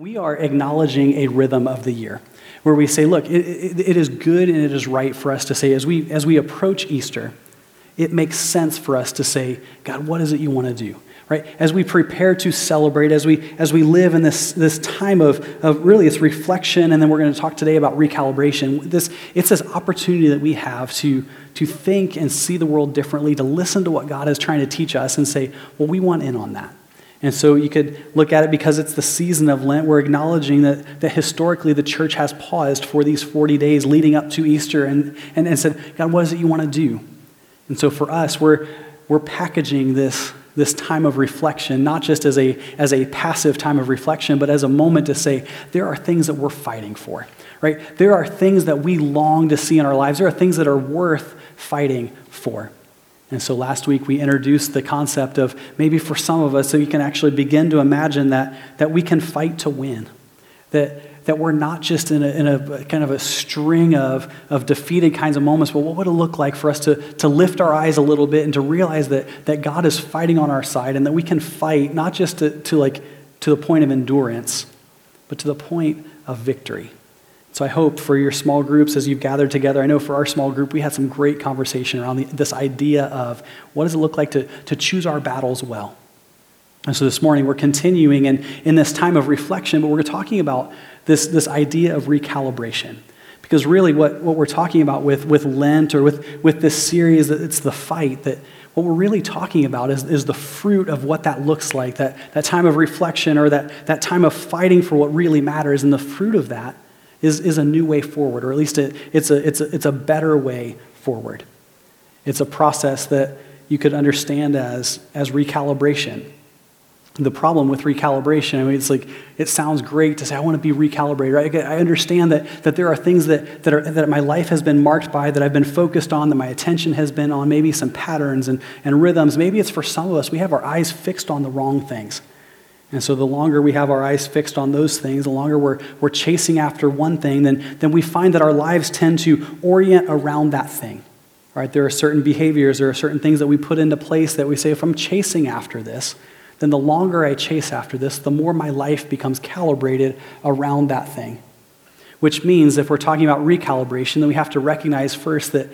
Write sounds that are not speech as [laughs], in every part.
We are acknowledging a rhythm of the year where we say, look, it, it, it is good and it is right for us to say, as we, as we approach Easter, it makes sense for us to say, God, what is it you want to do? Right? As we prepare to celebrate, as we, as we live in this, this time of, of really it's reflection, and then we're going to talk today about recalibration. This, it's this opportunity that we have to, to think and see the world differently, to listen to what God is trying to teach us and say, well, we want in on that. And so you could look at it because it's the season of Lent. We're acknowledging that, that historically the church has paused for these 40 days leading up to Easter and, and, and said, God, what is it you want to do? And so for us, we're, we're packaging this, this time of reflection, not just as a, as a passive time of reflection, but as a moment to say, there are things that we're fighting for, right? There are things that we long to see in our lives. There are things that are worth fighting for. And so last week we introduced the concept of maybe for some of us, so you can actually begin to imagine that, that we can fight to win. That, that we're not just in a, in a kind of a string of, of defeated kinds of moments, but what would it look like for us to, to lift our eyes a little bit and to realize that, that God is fighting on our side and that we can fight not just to, to, like, to the point of endurance, but to the point of victory. So I hope for your small groups as you've gathered together, I know for our small group, we had some great conversation around the, this idea of what does it look like to, to choose our battles well. And so this morning we're continuing in, in this time of reflection, but we're talking about this, this idea of recalibration. Because really what, what we're talking about with, with Lent or with, with this series, that it's the fight, that what we're really talking about is, is the fruit of what that looks like, that, that time of reflection or that, that time of fighting for what really matters. And the fruit of that is, is a new way forward, or at least it, it's, a, it's, a, it's a better way forward. It's a process that you could understand as, as recalibration. The problem with recalibration, I mean, it's like, it sounds great to say, I want to be recalibrated, right? I understand that, that there are things that, that, are, that my life has been marked by, that I've been focused on, that my attention has been on, maybe some patterns and, and rhythms. Maybe it's for some of us, we have our eyes fixed on the wrong things. And so the longer we have our eyes fixed on those things, the longer we're, we're chasing after one thing, then, then we find that our lives tend to orient around that thing. Right? There are certain behaviors, there are certain things that we put into place that we say, if I'm chasing after this, then the longer I chase after this, the more my life becomes calibrated around that thing. Which means if we're talking about recalibration, then we have to recognize first that,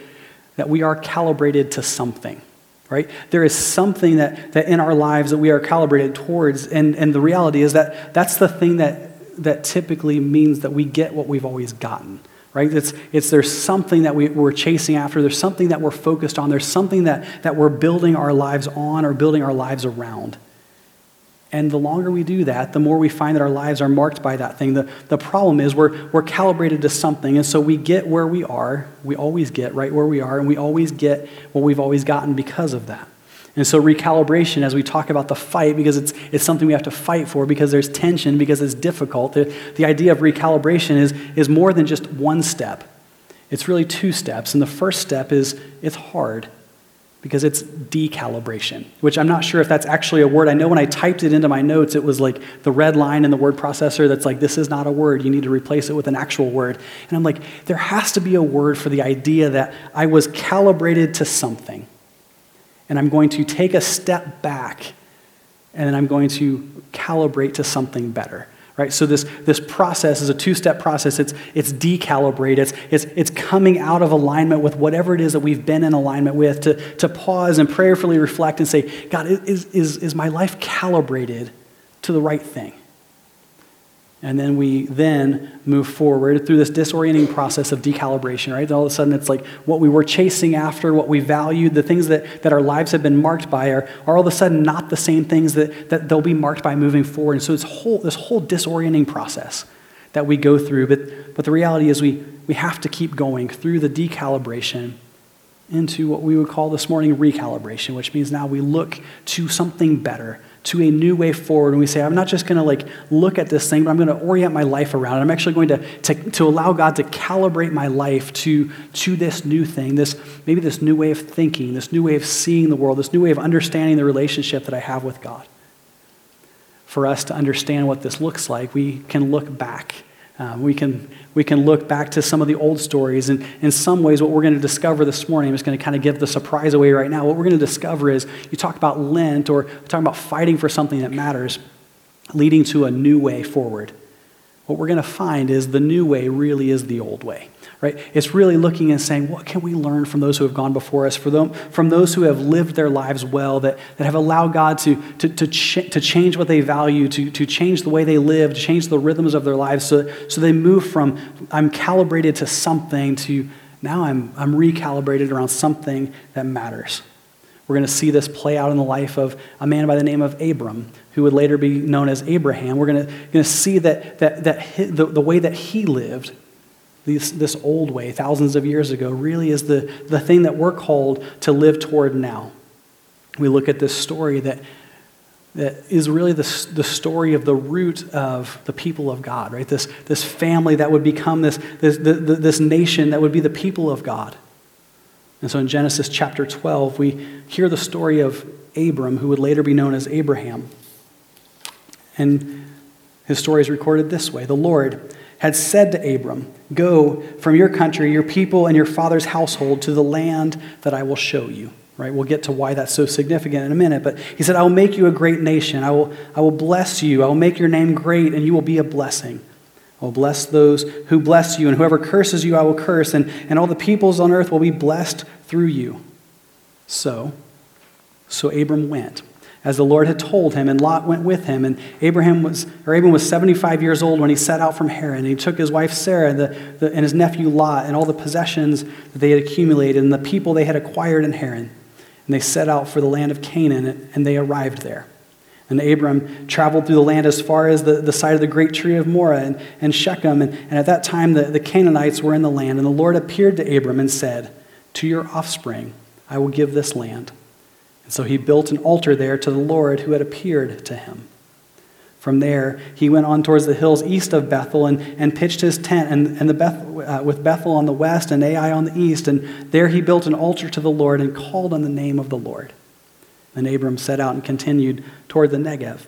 that we are calibrated to something right? There is something that, that in our lives that we are calibrated towards, and, and the reality is that that's the thing that, that typically means that we get what we've always gotten, right? It's, it's there's something that we, we're chasing after, there's something that we're focused on, there's something that, that we're building our lives on or building our lives around. And the longer we do that, the more we find that our lives are marked by that thing. The, the problem is we're, we're calibrated to something, and so we get where we are. We always get right where we are, and we always get what we've always gotten because of that. And so, recalibration, as we talk about the fight, because it's, it's something we have to fight for, because there's tension, because it's difficult, the, the idea of recalibration is, is more than just one step. It's really two steps. And the first step is it's hard because it's decalibration, which I'm not sure if that's actually a word. I know when I typed it into my notes, it was like the red line in the word processor that's like, this is not a word. You need to replace it with an actual word. And I'm like, there has to be a word for the idea that I was calibrated to something. And I'm going to take a step back and then I'm going to calibrate to something better right? So this, this process is a two-step process. It's, it's decalibrate. It's, it's, it's coming out of alignment with whatever it is that we've been in alignment with to, to pause and prayerfully reflect and say, God, is, is, is my life calibrated to the right thing? And then we then move forward through this disorienting process of decalibration, right? All of a sudden, it's like what we were chasing after, what we valued, the things that, that our lives have been marked by are, are all of a sudden not the same things that, that they'll be marked by moving forward. And so it's whole, this whole disorienting process that we go through. But, but the reality is we, we have to keep going through the decalibration into what we would call this morning recalibration, which means now we look to something better, to a new way forward. And we say i'm not just going to like look at this thing but i'm going to orient my life around it. I'm actually going to, to, to allow god to calibrate my life to, to this new thing this maybe this new way of thinking this new way of seeing the world this new way of understanding the relationship that i have with god. For us to understand what this looks like we can look back um, we, can, we can look back to some of the old stories. And in some ways, what we're going to discover this morning, I'm just going to kind of give the surprise away right now. What we're going to discover is you talk about Lent or talking about fighting for something that matters, leading to a new way forward. what we're going to find is the new way really is the old way right? It's really looking and saying, what can we learn from those who have gone before us, for them, from those who have lived their lives well, that, that have allowed God to, to, to, ch- to change what they value, to, to change the way they live, to change the rhythms of their lives, so, so they move from I'm calibrated to something to now I'm, I'm recalibrated around something that matters. We're going to see this play out in the life of a man by the name of Abram, who would later be known as Abraham. We're going to, going to see that, that, that his, the, the way that he lived this, this old way, thousands of years ago, really is the, the thing that we're called to live toward now. We look at this story that, that is really the, the story of the root of the people of God, right? This, this family that would become this, this, the, the, this nation that would be the people of God. And so in Genesis chapter 12, we hear the story of Abram, who would later be known as Abraham. And his story is recorded this way The Lord had said to Abram, Go from your country, your people, and your father's household to the land that I will show you. Right? We'll get to why that's so significant in a minute. But he said, I will make you a great nation. I will, I will bless you. I will make your name great, and you will be a blessing. I will bless those who bless you, and whoever curses you, I will curse, and, and all the peoples on earth will be blessed through you. So, so Abram went as the Lord had told him, and Lot went with him. And Abraham was, or Abram was 75 years old when he set out from Haran. And he took his wife Sarah the, the, and his nephew Lot and all the possessions that they had accumulated and the people they had acquired in Haran. And they set out for the land of Canaan, and they arrived there. And Abram traveled through the land as far as the, the site of the great tree of Moreh and, and Shechem. And, and at that time, the, the Canaanites were in the land. And the Lord appeared to Abram and said, To your offspring I will give this land. And so he built an altar there to the Lord who had appeared to him. From there, he went on towards the hills east of Bethel and, and pitched his tent and, and the Beth, uh, with Bethel on the west and Ai on the east. And there he built an altar to the Lord and called on the name of the Lord. And Abram set out and continued toward the Negev.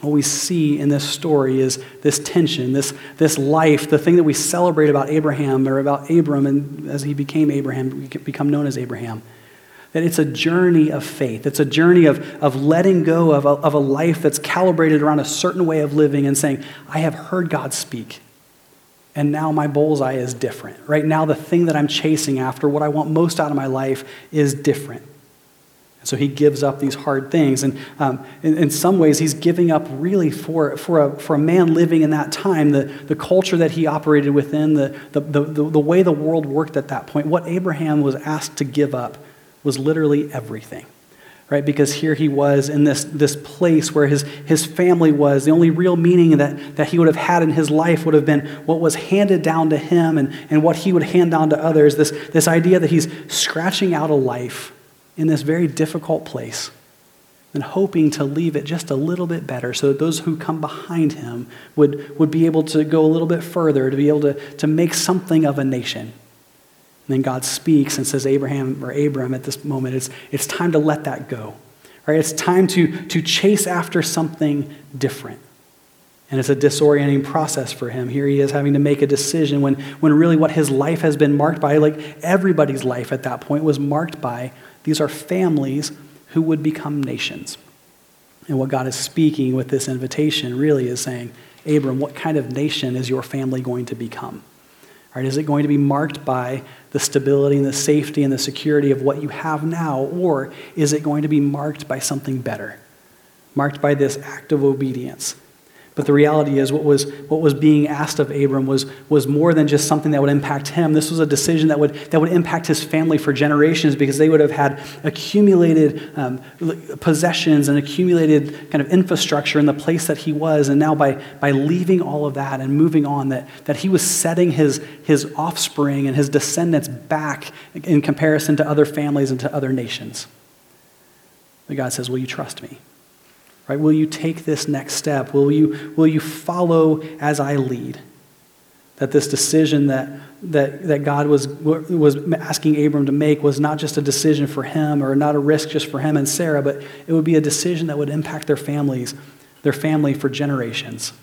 What we see in this story is this tension, this, this life, the thing that we celebrate about Abraham or about Abram, and as he became Abraham, become known as Abraham that it's a journey of faith. It's a journey of, of letting go of a, of a life that's calibrated around a certain way of living and saying, I have heard God speak. And now my bullseye is different. Right now, the thing that I'm chasing after, what I want most out of my life, is different. And so he gives up these hard things. And um, in, in, some ways, he's giving up really for, for, a, for a man living in that time, the, the culture that he operated within, the, the, the, the way the world worked at that point, what Abraham was asked to give up was literally everything. Right? Because here he was in this, this place where his, his family was. The only real meaning that, that he would have had in his life would have been what was handed down to him and, and what he would hand down to others. This, this idea that he's scratching out a life in this very difficult place and hoping to leave it just a little bit better so that those who come behind him would, would be able to go a little bit further, to be able to, to make something of a nation. And then God speaks and says, Abraham or Abram at this moment, it's, it's time to let that go. Right? It's time to, to chase after something different. And it's a disorienting process for him. Here he is having to make a decision when, when really what his life has been marked by, like everybody's life at that point, was marked by these are families who would become nations. And what God is speaking with this invitation really is saying, Abram, what kind of nation is your family going to become? Right? Is it going to be marked by the stability and the safety and the security of what you have now, or is it going to be marked by something better? Marked by this act of obedience, but the reality is, what was, what was being asked of Abram was, was more than just something that would impact him. This was a decision that would, that would impact his family for generations because they would have had accumulated um, possessions and accumulated kind of infrastructure in the place that he was. And now, by, by leaving all of that and moving on, that, that he was setting his, his offspring and his descendants back in comparison to other families and to other nations. But God says, Will you trust me? Right? Will you take this next step? Will you, will you follow as I lead? That this decision that, that, that God was, was asking Abram to make was not just a decision for him or not a risk just for him and Sarah, but it would be a decision that would impact their families, their family for generations.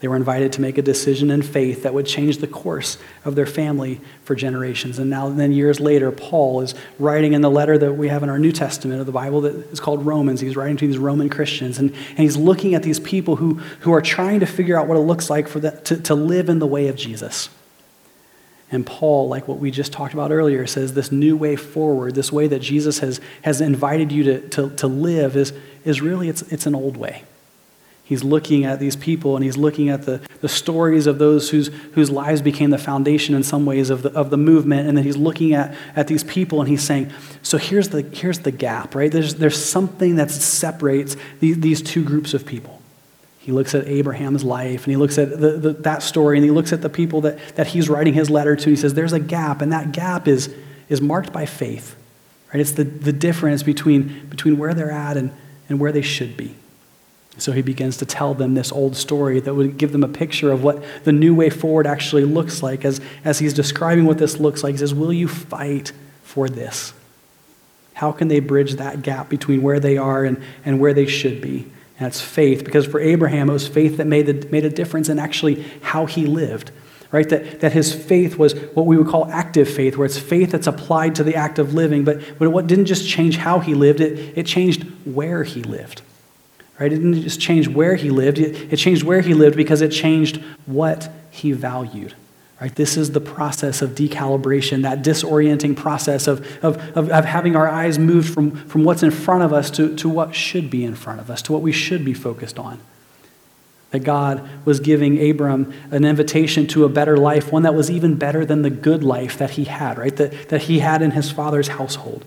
They were invited to make a decision in faith that would change the course of their family for generations. And now, then, years later, Paul is writing in the letter that we have in our New Testament of the Bible that is called Romans. He's writing to these Roman Christians, and, and he's looking at these people who, who are trying to figure out what it looks like for them to, to live in the way of Jesus. And Paul, like what we just talked about earlier, says this new way forward, this way that Jesus has, has invited you to, to, to live, is, is really it's, it's an old way. He's looking at these people and he's looking at the, the stories of those whose, whose lives became the foundation in some ways of the, of the movement. And then he's looking at, at these people and he's saying, so here's the, here's the gap, right? There's, there's something that separates these, these two groups of people. He looks at Abraham's life and he looks at the, the, that story and he looks at the people that, that he's writing his letter to. He says, there's a gap, and that gap is, is marked by faith. Right? It's the, the difference between, between where they're at and, and where they should be. So he begins to tell them this old story that would give them a picture of what the new way forward actually looks like. As, as he's describing what this looks like, he says, Will you fight for this? How can they bridge that gap between where they are and, and where they should be? And that's faith, because for Abraham, it was faith that made, the, made a difference in actually how he lived. Right? That, that his faith was what we would call active faith, where it's faith that's applied to the act of living, but, but what didn't just change how he lived, it, it changed where he lived. Right? It didn't just change where he lived, it, changed where he lived because it changed what he valued. Right? This is the process of decalibration, that disorienting process of, of, of, of, having our eyes moved from, from what's in front of us to, to what should be in front of us, to what we should be focused on. That God was giving Abram an invitation to a better life, one that was even better than the good life that he had, right? That, that he had in his father's household.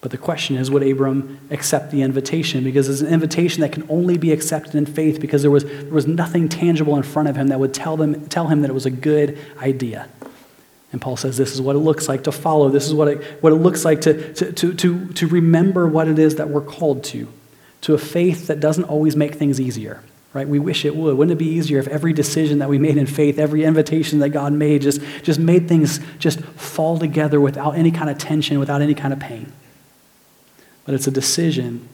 But the question is, would Abram accept the invitation? Because it's an invitation that can only be accepted in faith because there was, there was nothing tangible in front of him that would tell, them, tell him that it was a good idea. And Paul says this is what it looks like to follow. This is what it, what it looks like to, to, to, to, to remember what it is that we're called to, to a faith that doesn't always make things easier. Right? We wish it would. Wouldn't it be easier if every decision that we made in faith, every invitation that God made, just, just made things just fall together without any kind of tension, without any kind of pain? But it's a decision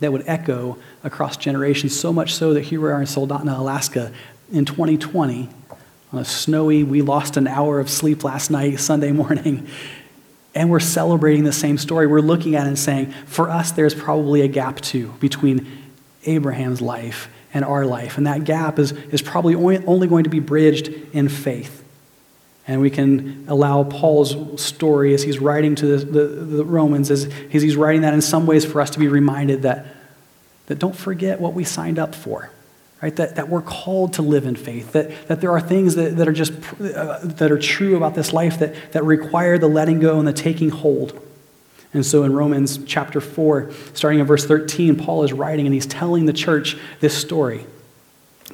that would echo across generations, so much so that here we are in Soldotna, Alaska in 2020 on a snowy, we lost an hour of sleep last night, Sunday [laughs] morning, and we're celebrating the same story. We're looking at it and saying, for us, there's probably a gap too between Abraham's life and our life. And that gap is, is probably only, only going to be bridged in faith. And we can allow Paul's story as he's writing to the, the, the, Romans, as, as he's writing that in some ways for us to be reminded that, that don't forget what we signed up for, right? That, that we're called to live in faith, that, that there are things that, that are just uh, that are true about this life that, that require the letting go and the taking hold. And so in Romans chapter 4, starting in verse 13, Paul is writing and he's telling the church this story.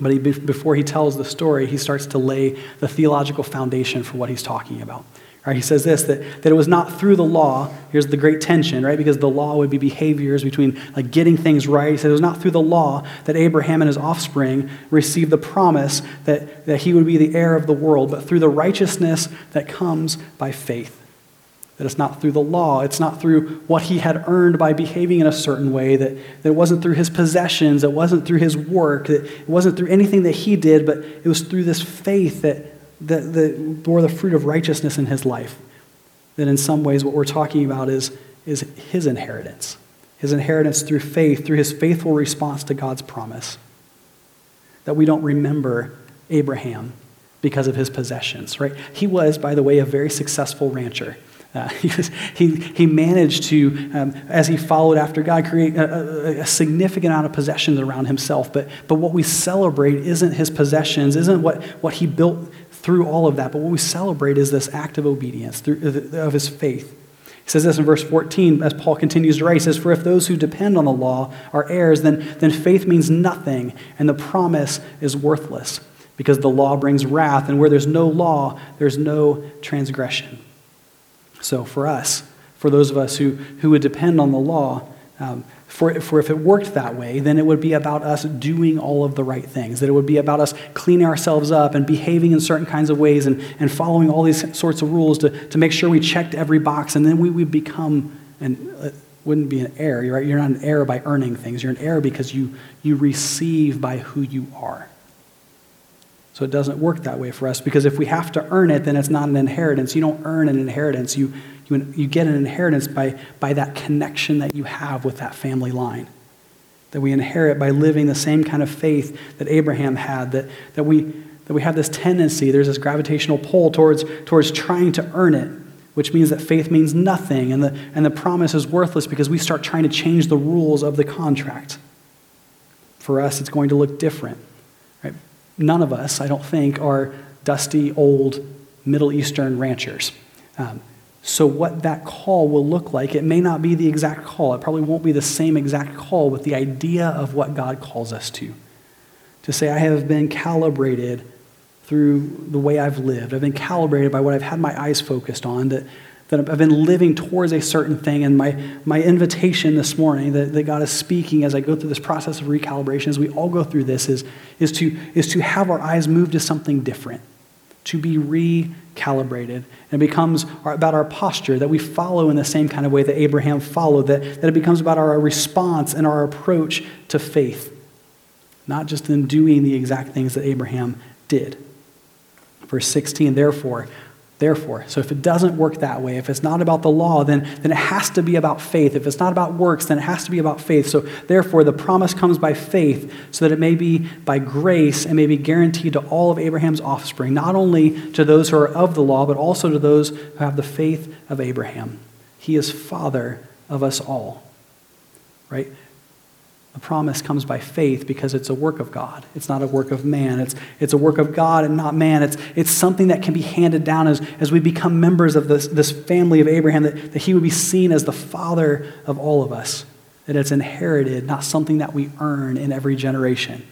But he, before he tells the story, he starts to lay the theological foundation for what he's talking about. Right, he says this that, that it was not through the law, here's the great tension, right? Because the law would be behaviors between like getting things right. He said it was not through the law that Abraham and his offspring received the promise that, that he would be the heir of the world, but through the righteousness that comes by faith. That it's not through the law, it's not through what he had earned by behaving in a certain way, that, that it wasn't through his possessions, it wasn't through his work, that it wasn't through anything that he did, but it was through this faith that, that, that bore the fruit of righteousness in his life. That in some ways, what we're talking about is, is his inheritance. His inheritance through faith, through his faithful response to God's promise. That we don't remember Abraham because of his possessions, right? He was, by the way, a very successful rancher. Uh, [laughs] he, was, he, he managed to, um, as he followed after God, create a, a, a, significant amount of possessions around himself. But, but what we celebrate isn't his possessions, isn't what, what he built through all of that. But what we celebrate is this act of obedience through, of his faith. He says this in verse 14 as Paul continues to write. He says, For if those who depend on the law are heirs, then, then faith means nothing, and the promise is worthless, because the law brings wrath, and where there's no law, there's no transgression. So, for us, for those of us who, who would depend on the law, um, for, for if it worked that way, then it would be about us doing all of the right things. That it would be about us cleaning ourselves up and behaving in certain kinds of ways and, and following all these sorts of rules to, to make sure we checked every box. And then we would become, and uh, wouldn't be an heir, right? You're not an heir by earning things. You're an heir because you, you receive by who you are. So it doesn't work that way for us because if we have to earn it, then it's not an inheritance. You don't earn an inheritance. You, you, you get an inheritance by, by that connection that you have with that family line. That we inherit by living the same kind of faith that Abraham had, that, that, we, that we have this tendency, there's this gravitational pull towards, towards trying to earn it, which means that faith means nothing and the, and the promise is worthless because we start trying to change the rules of the contract. For us, it's going to look different. None of us, I don't think, are dusty, old Middle Eastern ranchers. Um, so, what that call will look like, it may not be the exact call. It probably won't be the same exact call with the idea of what God calls us to. To say, I have been calibrated through the way I've lived. I've been calibrated by what I've had my eyes focused on, that, that I've been living towards a certain thing. And my, my invitation this morning that, that God is speaking as I go through this process of recalibration, as we all go through this, is, is, to, is to have our eyes move to something different to be recalibrated. And it becomes about our posture, that we follow in the same kind of way that Abraham followed, that, that it becomes about our response and our approach to faith, not just in doing the exact things that Abraham did. Verse 16, therefore, Therefore, so if it doesn't work that way, if it's not about the law, then, then it has to be about faith. If it's not about works, then it has to be about faith. So therefore, the promise comes by faith, so that it may be by grace and may be guaranteed to all of Abraham's offspring, not only to those who are of the law, but also to those who have the faith of Abraham. He is father of us all. Right? The promise comes by faith because it's a work of God. It's not a work of man. It's, it's a work of God and not man. It's, it's something that can be handed down as, as we become members of this, this family of Abraham, that, that he would be seen as the father of all of us. That it's inherited, not something that we earn in every generation.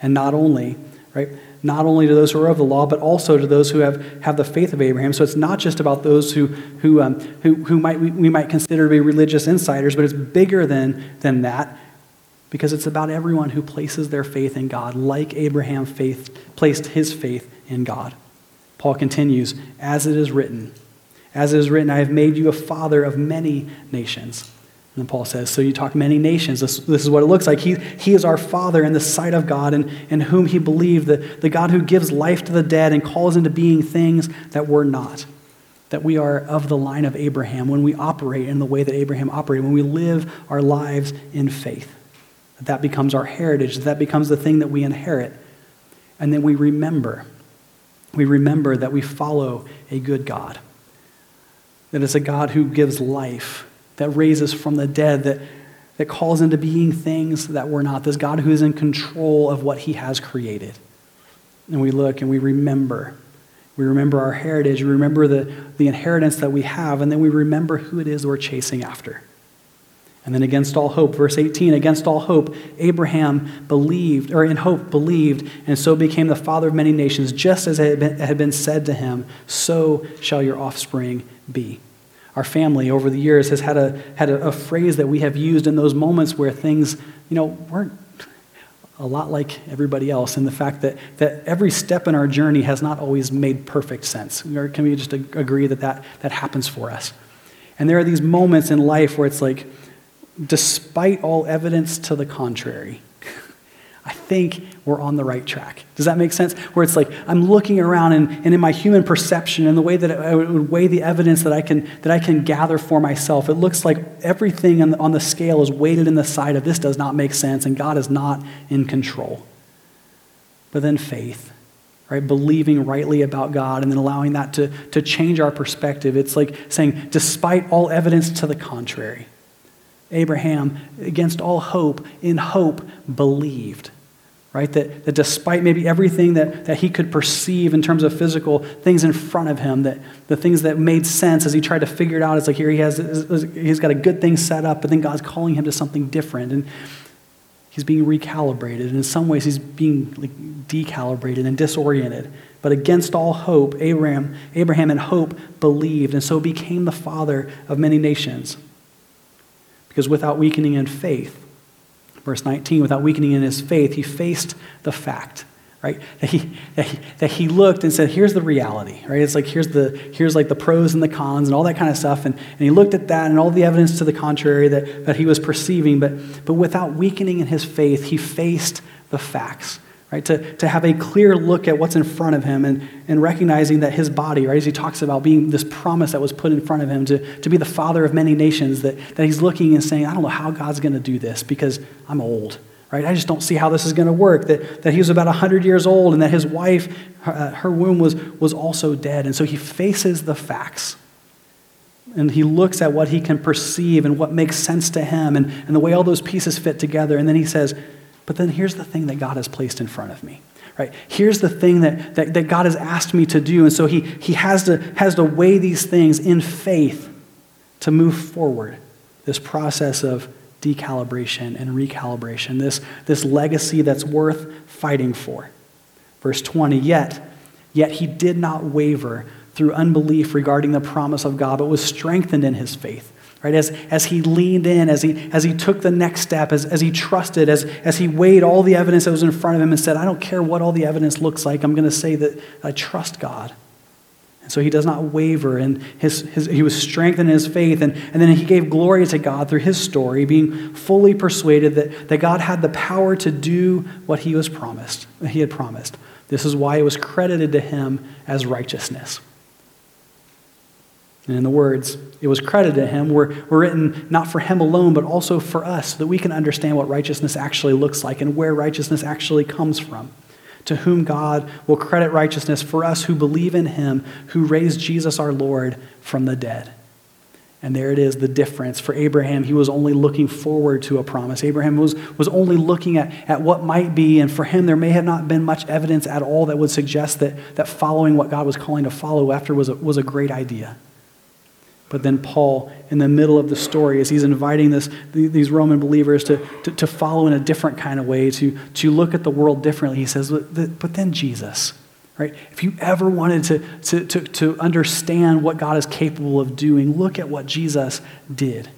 And not only, right, not only to those who are of the law, but also to those who have, have the faith of Abraham. So it's not just about those who, who, um, who, who might, we, we might consider to be religious insiders, but it's bigger than, than that because it's about everyone who places their faith in God, like Abraham faith, placed his faith in God. Paul continues, as it is written, as it is written, I have made you a father of many nations. And then Paul says, So you talk many nations. This, this is what it looks like. He, he is our Father in the sight of God, and in whom he believed, the, the God who gives life to the dead and calls into being things that were not. That we are of the line of Abraham when we operate in the way that Abraham operated, when we live our lives in faith that becomes our heritage, that that becomes the thing that we inherit. And then we remember. We remember that we follow a good God. That it's a God who gives life, that raises from the dead, that, that calls into being things that were not. This God who is in control of what he has created. And we look and we remember. We remember our heritage. We remember the, the inheritance that we have. And then we remember who it is we're chasing after. And then against all hope, verse 18, against all hope, Abraham believed, or in hope believed, and so became the father of many nations, just as it had been said to him, so shall your offspring be. Our family over the years has had a, had a, a phrase that we have used in those moments where things, you know, weren't a lot like everybody else in the fact that, that every step in our journey has not always made perfect sense. Or can we just agree that, that that happens for us? And there are these moments in life where it's like, despite all evidence to the contrary, [laughs] I think we're on the right track. Does that make sense? Where it's like I'm looking around and, and in my human perception and the way that I would weigh the evidence that I can, that I can gather for myself, it looks like everything on the, on the scale is weighted in the side of this does not make sense and God is not in control. But then faith, right? Believing rightly about God and then allowing that to, to change our perspective. It's like saying, despite all evidence to the contrary, Abraham, against all hope, in hope, believed. Right? That, that despite maybe everything that, that he could perceive in terms of physical things in front of him, that the things that made sense as he tried to figure it out, it's like here he has, he's got a good thing set up, but then God's calling him to something different. And he's being recalibrated. And in some ways, he's being like decalibrated and disoriented. But against all hope, Abraham, Abraham in hope believed, and so became the father of many nations. Because without weakening in faith, verse 19, without weakening in his faith, he faced the fact, right? That he, that he, that he looked and said, here's the reality, right? It's like, here's, the, here's like the pros and the cons and all that kind of stuff. And, and he looked at that and all the evidence to the contrary that, that he was perceiving. But, but without weakening in his faith, he faced the facts. Right? To, to have a clear look at what's in front of him and, and recognizing that his body, right, as he talks about being this promise that was put in front of him to, to be the father of many nations, that, that he's looking and saying, I don't know how God's going to do this because I'm old, right? I just don't see how this is going to work. That, that he was about 100 years old and that his wife, her, uh, her womb was, was also dead. And so he faces the facts and he looks at what he can perceive and what makes sense to him and, and the way all those pieces fit together. And then he says, but then here's the thing that God has placed in front of me. Right? Here's the thing that, that, that God has asked me to do. And so he, he has, to, has to weigh these things in faith to move forward. This process of decalibration and recalibration, this, this legacy that's worth fighting for. Verse 20, yet, yet he did not waver through unbelief regarding the promise of God, but was strengthened in his faith right? As, as he leaned in, as he, as he took the next step, as, as he trusted, as, as he weighed all the evidence that was in front of him and said, I don't care what all the evidence looks like, I'm going to say that I trust God. And so he does not waver, and his, his, he was strengthened in his faith, and, and then he gave glory to God through his story, being fully persuaded that, that God had the power to do what he was promised, he had promised. This is why it was credited to him as righteousness. And in the words, it was credited to him, were, were written not for him alone, but also for us, so that we can understand what righteousness actually looks like and where righteousness actually comes from. To whom God will credit righteousness for us who believe in him, who raised Jesus our Lord from the dead. And there it is, the difference. For Abraham, he was only looking forward to a promise. Abraham was, was only looking at, at what might be, and for him, there may have not been much evidence at all that would suggest that, that following what God was calling to follow after was a, was a great idea. But then Paul, in the middle of the story, as he's inviting this, these Roman believers to, to, to follow in a different kind of way, to, to look at the world differently, he says, but then Jesus, right? If you ever wanted to, to, to, to understand what God is capable of doing, look at what Jesus did.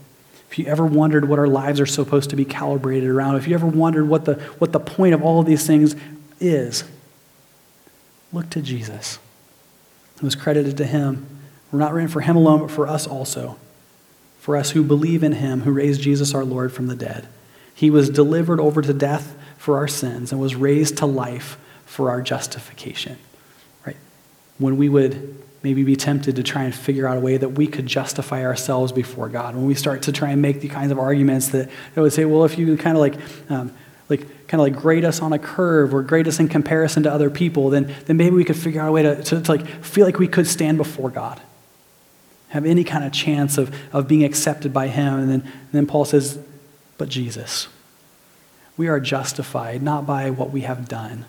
If you ever wondered what our lives are supposed to be calibrated around, if you ever wondered what the, what the point of all of these things is, look to Jesus. It was credited to him were not written for him alone, but for us also, for us who believe in him who raised Jesus our Lord from the dead. He was delivered over to death for our sins and was raised to life for our justification. Right? When we would maybe be tempted to try and figure out a way that we could justify ourselves before God, when we start to try and make the kinds of arguments that, that would say, well, if you kind of like, um, like kind of like grade us on a curve or grade us in comparison to other people, then, then maybe we could figure out a way to, to, to like feel like we could stand before God have any kind of chance of, of being accepted by him. And then, and then Paul says, but Jesus. We are justified not by what we have done,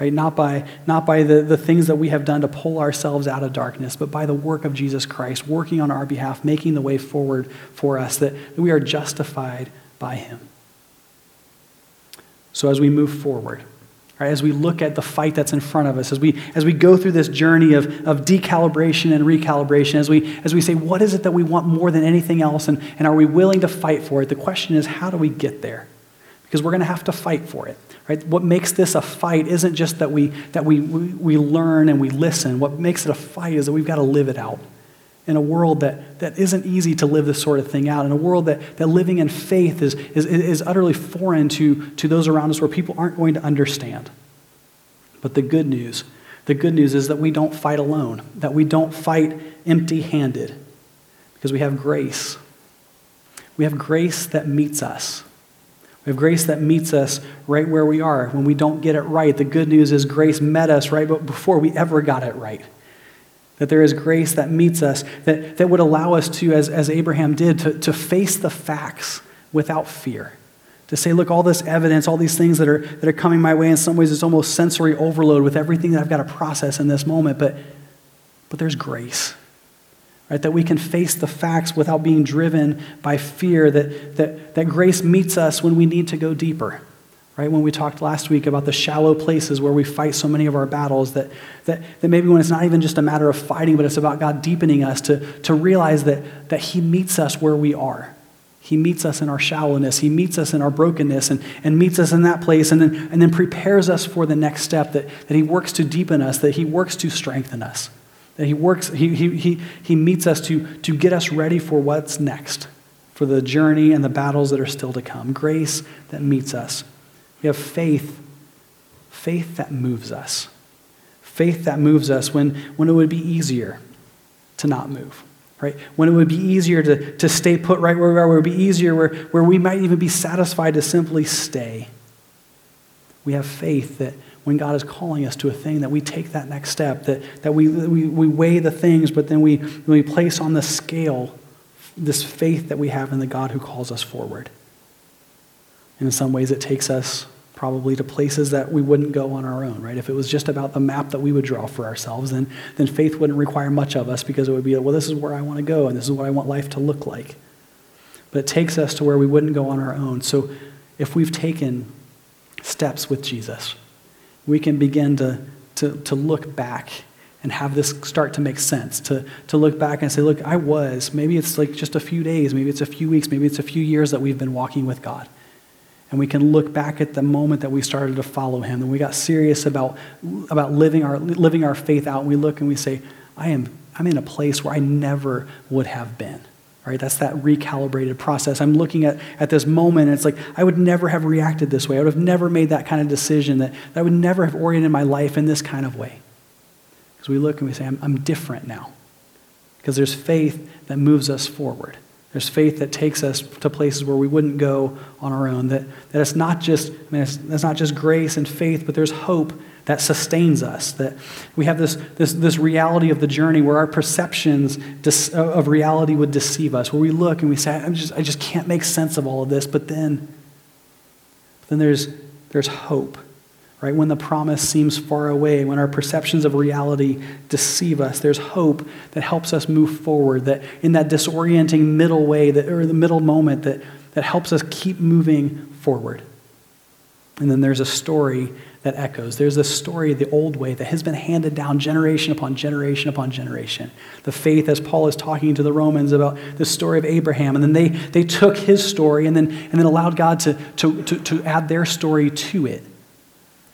right? Not by, not by the, the things that we have done to pull ourselves out of darkness, but by the work of Jesus Christ working on our behalf, making the way forward for us, that we are justified by him. So as we move forward, Right, as we look at the fight that's in front of us, as we, as we go through this journey of, of decalibration and recalibration, as we, as we say, what is it that we want more than anything else, and, and are we willing to fight for it? The question is, how do we get there? Because we're going to have to fight for it. Right? What makes this a fight isn't just that, we, that we, we, we learn and we listen. What makes it a fight is that we've got to live it out in a world that, that isn't easy to live this sort of thing out, in a world that, that living in faith is, is, is utterly foreign to, to those around us where people aren't going to understand. But the good news, the good news is that we don't fight alone, that we don't fight empty handed, because we have grace. We have grace that meets us. We have grace that meets us right where we are when we don't get it right. The good news is grace met us right before we ever got it right. That there is grace that meets us, that, that would allow us to, as, as Abraham did, to, to face the facts without fear. To say, look, all this evidence, all these things that are, that are coming my way, in some ways it's almost sensory overload with everything that I've got to process in this moment, but, but there's grace. Right, that we can face the facts without being driven by fear, that, that, that grace meets us when we need to go deeper right? When we talked last week about the shallow places where we fight so many of our battles, that, that, that maybe when it's not even just a matter of fighting, but it's about God deepening us to, to realize that, that He meets us where we are. He meets us in our shallowness. He meets us in our brokenness and, and meets us in that place and then, and then prepares us for the next step, that, that He works to deepen us, that He works to strengthen us, that He works, He, he, he, he meets us to, to get us ready for what's next, for the journey and the battles that are still to come. Grace that meets us. We have faith faith that moves us. Faith that moves us when, when it would be easier to not move, right? When it would be easier to, to stay put right where we are, where it would be easier, where, where we might even be satisfied to simply stay. We have faith that when God is calling us to a thing, that we take that next step, that, that we, we, we weigh the things, but then we, we place on the scale this faith that we have in the God who calls us forward. In some ways, it takes us probably to places that we wouldn't go on our own, right? If it was just about the map that we would draw for ourselves, then, then faith wouldn't require much of us because it would be, well, this is where I want to go and this is what I want life to look like. But it takes us to where we wouldn't go on our own. So if we've taken steps with Jesus, we can begin to, to, to look back and have this start to make sense, to, to look back and say, look, I was. Maybe it's like just a few days, maybe it's a few weeks, maybe it's a few years that we've been walking with God. And we can look back at the moment that we started to follow him and we got serious about, about living, our, living our faith out. And we look and we say, I am, I'm in a place where I never would have been. Right? That's that recalibrated process. I'm looking at, at this moment, and it's like, I would never have reacted this way. I would have never made that kind of decision, that, that I would never have oriented my life in this kind of way. Because we look and we say, I'm, I'm different now. Because there's faith that moves us forward. There's faith that takes us to places where we wouldn't go on our own. That, that it's not just, I mean, it's, it's not just grace and faith, but there's hope that sustains us. That we have this, this, this reality of the journey where our perceptions dis, of reality would deceive us, where we look and we say, I'm just, I just can't make sense of all of this. But then, then there's, there's hope right? When the promise seems far away, when our perceptions of reality deceive us, there's hope that helps us move forward, that in that disorienting middle way, that, or the middle moment, that, that helps us keep moving forward. And then there's a story that echoes. There's a story, the old way, that has been handed down generation upon generation upon generation. The faith, as Paul is talking to the Romans about the story of Abraham, and then they, they took his story and then, and then allowed God to, to, to, to add their story to it.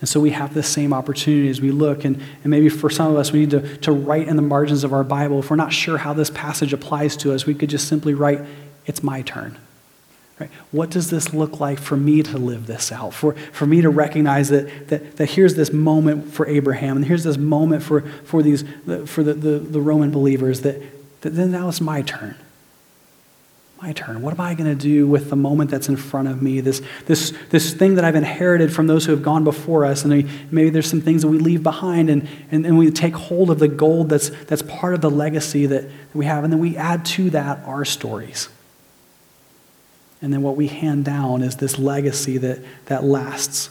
And so we have the same opportunity as we look. And, and maybe for some of us, we need to, to write in the margins of our Bible. If we're not sure how this passage applies to us, we could just simply write, It's my turn. Right? What does this look like for me to live this out? For, for me to recognize that, that, that here's this moment for Abraham, and here's this moment for, for, these, for the, the, the Roman believers, that, that then now it's my turn my turn. What am I going to do with the moment that's in front of me? This, this, this thing that I've inherited from those who have gone before us. And maybe there's some things that we leave behind and, and, and we take hold of the gold that's, that's part of the legacy that we have. And then we add to that our stories. And then what we hand down is this legacy that, that lasts.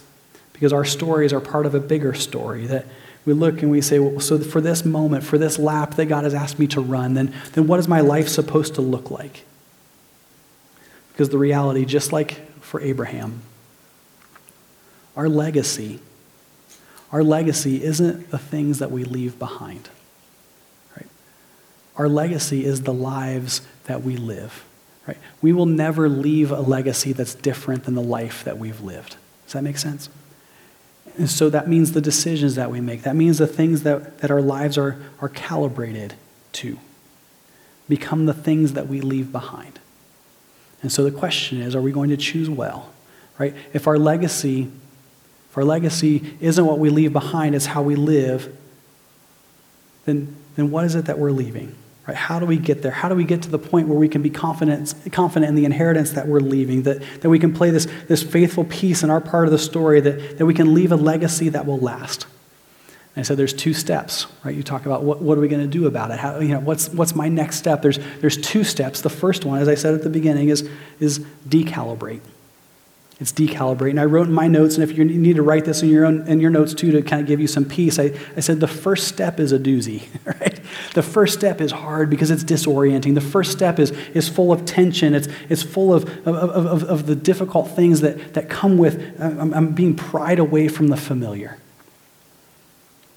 Because our stories are part of a bigger story that we look and we say, well, so for this moment, for this lap that God has asked me to run, then, then what is my life supposed to look like? Because the reality, just like for Abraham, our legacy, our legacy isn't the things that we leave behind. Right? Our legacy is the lives that we live. Right? We will never leave a legacy that's different than the life that we've lived. Does that make sense? And so that means the decisions that we make. That means the things that, that our lives are, are calibrated to become the things that we leave behind. And so the question is, are we going to choose well? Right? If our legacy, if our legacy isn't what we leave behind, it's how we live, then, then what is it that we're leaving? Right? How do we get there? How do we get to the point where we can be confident, confident in the inheritance that we're leaving? That, that we can play this, this faithful piece in our part of the story, that, that we can leave a legacy that will last. And I said, there's two steps, right? You talk about what, what are we going to do about it? How, you know, what's, what's my next step? There's, there's two steps. The first one, as I said at the beginning, is, is decalibrate. It's decalibrate. And I wrote in my notes, and if you need to write this in your, own, in your notes too to kind of give you some peace, I, I said the first step is a doozy, [laughs] right? The first step is hard because it's disorienting. The first step is, is full of tension. It's, it's full of, of, of, of the difficult things that, that come with I'm, I'm being pried away from the familiar.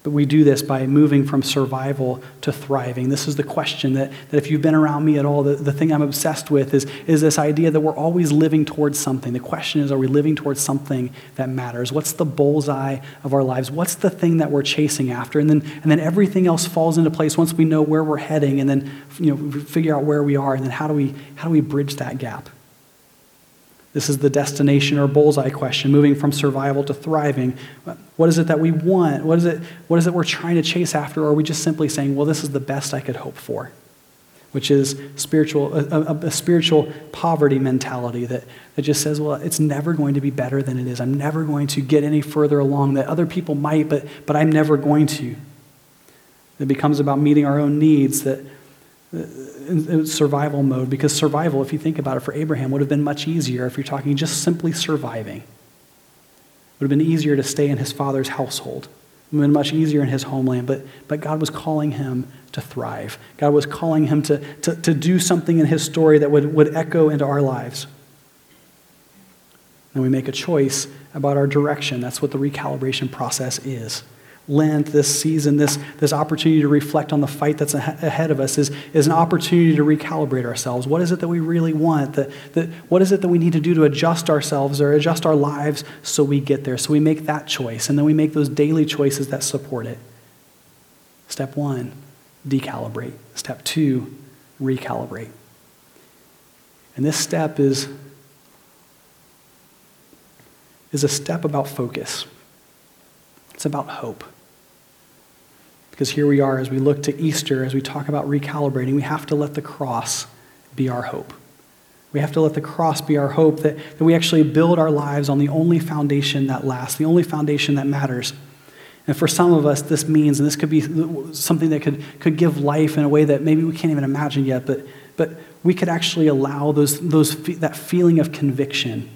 But we do this by moving from survival to thriving. This is the question that, that if you've been around me at all, the, the thing I'm obsessed with is, is this idea that we're always living towards something. The question is, are we living towards something that matters? What's the bullseye of our lives? What's the thing that we're chasing after? And then, and then everything else falls into place once we know where we're heading and then you know, figure out where we are and then how do we, how do we bridge that gap? This is the destination or bullseye question, moving from survival to thriving. What is it that we want? What is it, what is it we're trying to chase after? Or are we just simply saying, well, this is the best I could hope for? Which is spiritual, a, a, a spiritual poverty mentality that, that just says, well, it's never going to be better than it is. I'm never going to get any further along that other people might, but, but I'm never going to. It becomes about meeting our own needs that in survival mode because survival, if you think about it, for Abraham would have been much easier if you're talking just simply surviving. It would have been easier to stay in his father's household. It would have been much easier in his homeland, but, but God was calling him to thrive. God was calling him to, to, to do something in his story that would, would echo into our lives. And we make a choice about our direction. That's what the recalibration process is. Lent, this season, this, this opportunity to reflect on the fight that's ahead of us is, is an opportunity to recalibrate ourselves. What is it that we really want? That, that, what is it that we need to do to adjust ourselves or adjust our lives so we get there? So we make that choice, and then we make those daily choices that support it. Step one, decalibrate. Step two, recalibrate. And this step is, is a step about focus. It's about hope. Because here we are as we look to Easter, as we talk about recalibrating, we have to let the cross be our hope. We have to let the cross be our hope that, that we actually build our lives on the only foundation that lasts, the only foundation that matters. And for some of us, this means, and this could be something that could, could give life in a way that maybe we can't even imagine yet, but, but we could actually allow those, those, that feeling of conviction,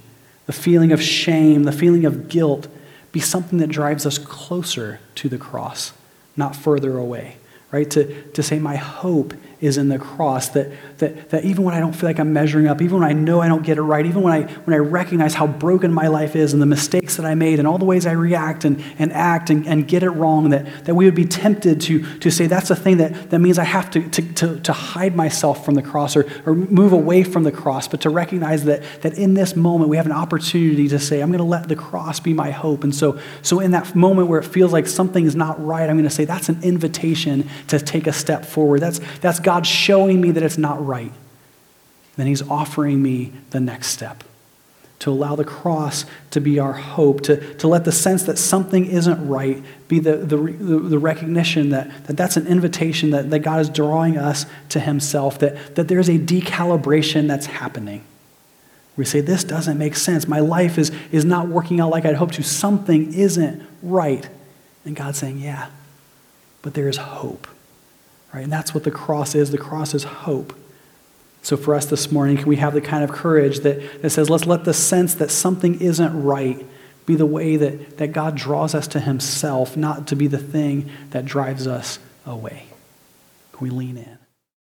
the feeling of shame, the feeling of guilt be something that drives us closer to the cross not further away, right? To, to say, my hope is in the cross, that, that, that even when I don't feel like I'm measuring up, even when I know I don't get it right, even when I, when I recognize how broken my life is and the mistakes that I made and all the ways I react and, and act and, and get it wrong, that, that we would be tempted to, to say that's a thing that, that means I have to, to, to, to hide myself from the cross or, or move away from the cross, but to recognize that, that in this moment we have an opportunity to say, I'm going to let the cross be my hope. And so, so in that moment where it feels like something is not right, I'm going to say that's an invitation to take a step forward. That's, that's God God's showing me that it's not right, then He's offering me the next step to allow the cross to be our hope, to, to let the sense that something isn't right be the, the, the recognition that, that that's an invitation that, that God is drawing us to Himself, that, that there's a decalibration that's happening. We say, This doesn't make sense. My life is, is not working out like I'd hoped to. Something isn't right. And God's saying, Yeah, but there is hope. Right? And that's what the cross is. The cross is hope. So for us this morning, can we have the kind of courage that, that says, let's let the sense that something isn't right be the way that, that God draws us to himself, not to be the thing that drives us away? Can we lean in?